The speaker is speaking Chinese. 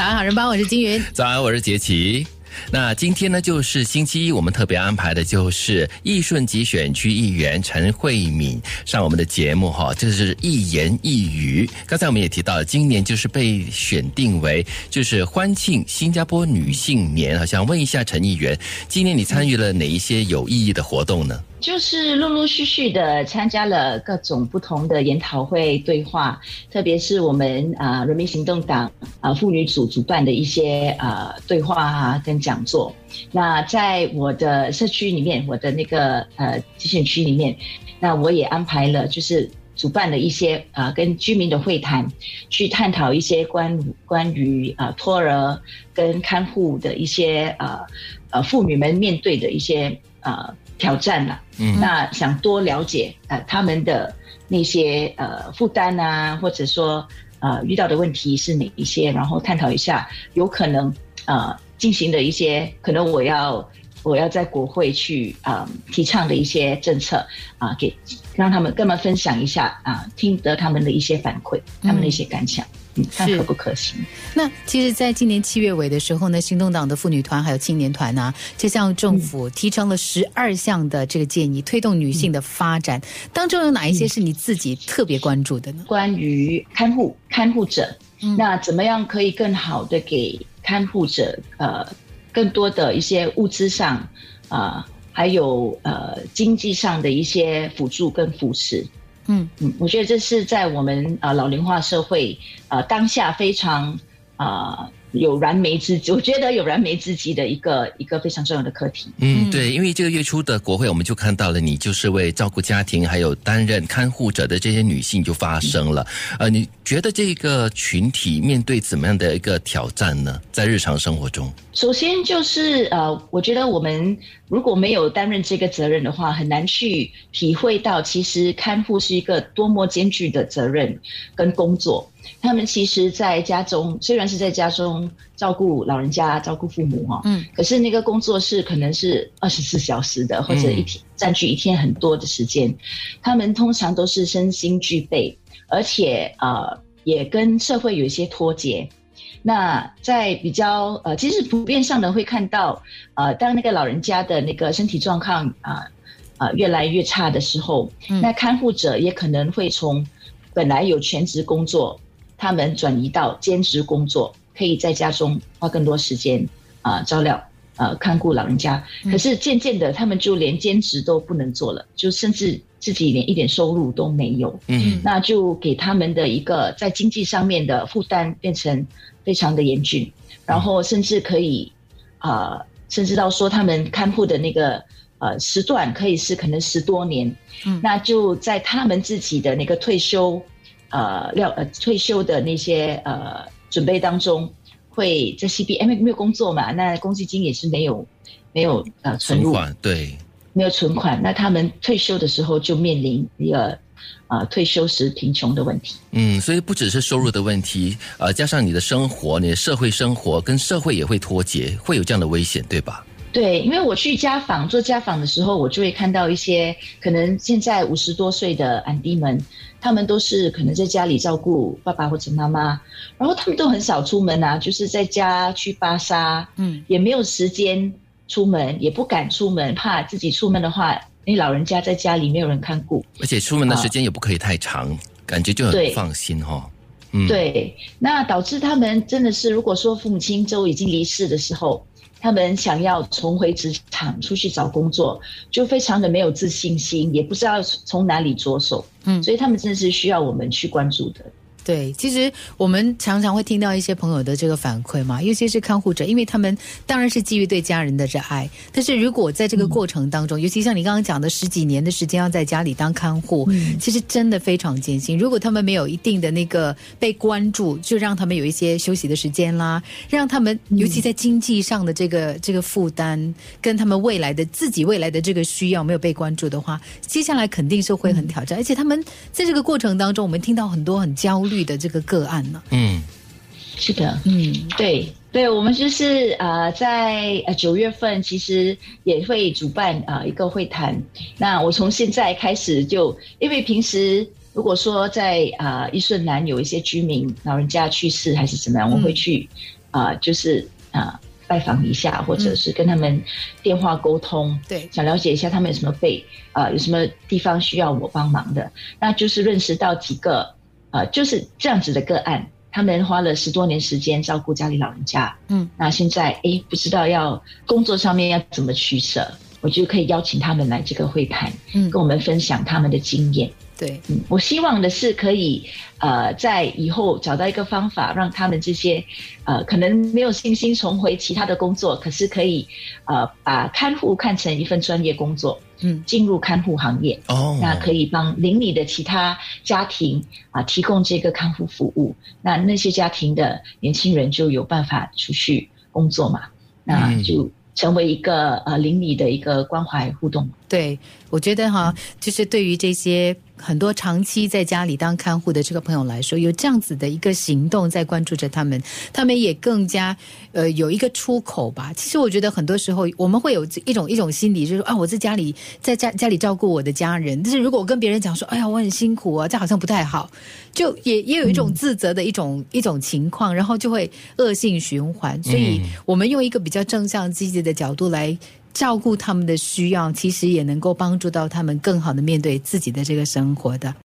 早安，好人帮，我是金云。早安，我是杰奇。那今天呢，就是星期一，我们特别安排的就是义顺集选区议员陈慧敏上我们的节目哈，这是一言一语。刚才我们也提到了，今年就是被选定为就是欢庆新加坡女性年啊，想问一下陈议员，今年你参与了哪一些有意义的活动呢？就是陆陆续续的参加了各种不同的研讨会对话，特别是我们啊人民行动党啊妇女组主办的一些啊对话啊跟讲座。那在我的社区里面，我的那个呃集选区里面，那我也安排了就是主办了一些啊跟居民的会谈，去探讨一些关关于啊托儿跟看护的一些啊呃妇女们面对的一些啊。挑战了，嗯，那想多了解呃他们的那些呃负担啊，或者说呃遇到的问题是哪一些，然后探讨一下有可能呃进行的一些可能我要我要在国会去啊提倡的一些政策啊，给让他们跟他们分享一下啊，听得他们的一些反馈，他们的一些感想。看可不可行？那其实，在今年七月尾的时候呢，行动党的妇女团还有青年团呢，就向政府提成了十二项的这个建议，推动女性的发展。当中有哪一些是你自己特别关注的呢？关于看护看护者，那怎么样可以更好的给看护者呃更多的一些物资上啊，还有呃经济上的一些辅助跟扶持？嗯嗯，我觉得这是在我们啊老龄化社会啊当下非常啊有燃眉之急，我觉得有燃眉之急的一个一个非常重要的课题。嗯，对，因为这个月初的国会，我们就看到了你就是为照顾家庭还有担任看护者的这些女性就发声了。呃，你觉得这个群体面对怎么样的一个挑战呢？在日常生活中？首先就是呃，我觉得我们如果没有担任这个责任的话，很难去体会到其实看护是一个多么艰巨的责任跟工作。他们其实，在家中虽然是在家中照顾老人家、照顾父母哈，嗯，可是那个工作室可能是二十四小时的，或者一天占据一天很多的时间。他们通常都是身心俱备，而且呃，也跟社会有一些脱节。那在比较呃，其实普遍上呢会看到，呃，当那个老人家的那个身体状况啊啊越来越差的时候，那看护者也可能会从本来有全职工作，他们转移到兼职工作，可以在家中花更多时间啊照料呃看顾老人家。可是渐渐的，他们就连兼职都不能做了，就甚至自己连一点收入都没有。嗯，那就给他们的一个在经济上面的负担变成。非常的严峻，然后甚至可以啊，甚至到说他们看护的那个呃时段可以是可能十多年，嗯，那就在他们自己的那个退休呃料呃退休的那些呃准备当中，会在 C B M 没有工作嘛，那公积金也是没有没有呃存入，对，没有存款，那他们退休的时候就面临一个。啊，退休时贫穷的问题。嗯，所以不只是收入的问题，呃，加上你的生活，你的社会生活跟社会也会脱节，会有这样的危险，对吧？对，因为我去家访做家访的时候，我就会看到一些可能现在五十多岁的安迪们，他们都是可能在家里照顾爸爸或者妈妈，然后他们都很少出门啊，就是在家去巴沙，嗯，也没有时间出门，也不敢出门，怕自己出门的话。你老人家在家里没有人看顾，而且出门的时间也不可以太长，感觉就很放心哈。嗯，对，那导致他们真的是，如果说父母亲都已经离世的时候，他们想要重回职场出去找工作，就非常的没有自信心，也不知道从哪里着手。嗯，所以他们真的是需要我们去关注的。对，其实我们常常会听到一些朋友的这个反馈嘛，尤其是看护者，因为他们当然是基于对家人的热爱，但是如果在这个过程当中，尤其像你刚刚讲的十几年的时间要在家里当看护，其实真的非常艰辛。如果他们没有一定的那个被关注，就让他们有一些休息的时间啦，让他们尤其在经济上的这个这个负担，跟他们未来的自己未来的这个需要没有被关注的话，接下来肯定是会很挑战。而且他们在这个过程当中，我们听到很多很焦。率的这个个案呢？嗯，是的，嗯，对，对，我们就是呃，在呃九月份其实也会主办啊一个会谈。那我从现在开始就，因为平时如果说在啊一顺南有一些居民老人家去世还是怎么样，我会去啊，就是啊拜访一下，或者是跟他们电话沟通，对，想了解一下他们有什么被啊有什么地方需要我帮忙的，那就是认识到几个呃就是这样子的个案，他们花了十多年时间照顾家里老人家，嗯，那现在诶不知道要工作上面要怎么取舍，我就可以邀请他们来这个会谈，嗯跟我们分享他们的经验。对，嗯，我希望的是可以，呃，在以后找到一个方法，让他们这些，呃，可能没有信心重回其他的工作，可是可以，呃，把看护看成一份专业工作，嗯。进入看护行业，哦，那可以帮邻里的其他家庭啊、提供这个看护服务。那那些家庭的年轻人就有办法出去工作嘛，那嗯就成为一个呃邻里的一个关怀互动。对，我觉得哈，就是对于这些很多长期在家里当看护的这个朋友来说，有这样子的一个行动在关注着他们，他们也更加呃有一个出口吧。其实我觉得很多时候我们会有一种一种心理，就是说啊，我在家里在家家里照顾我的家人，但是如果我跟别人讲说，哎呀，我很辛苦啊，这好像不太好，就也也有一种自责的一种、一种情况，然后就会恶性循环。所以我们用一个比较正向积极的角度来。照顾他们的需要，其实也能够帮助到他们更好的面对自己的这个生活的。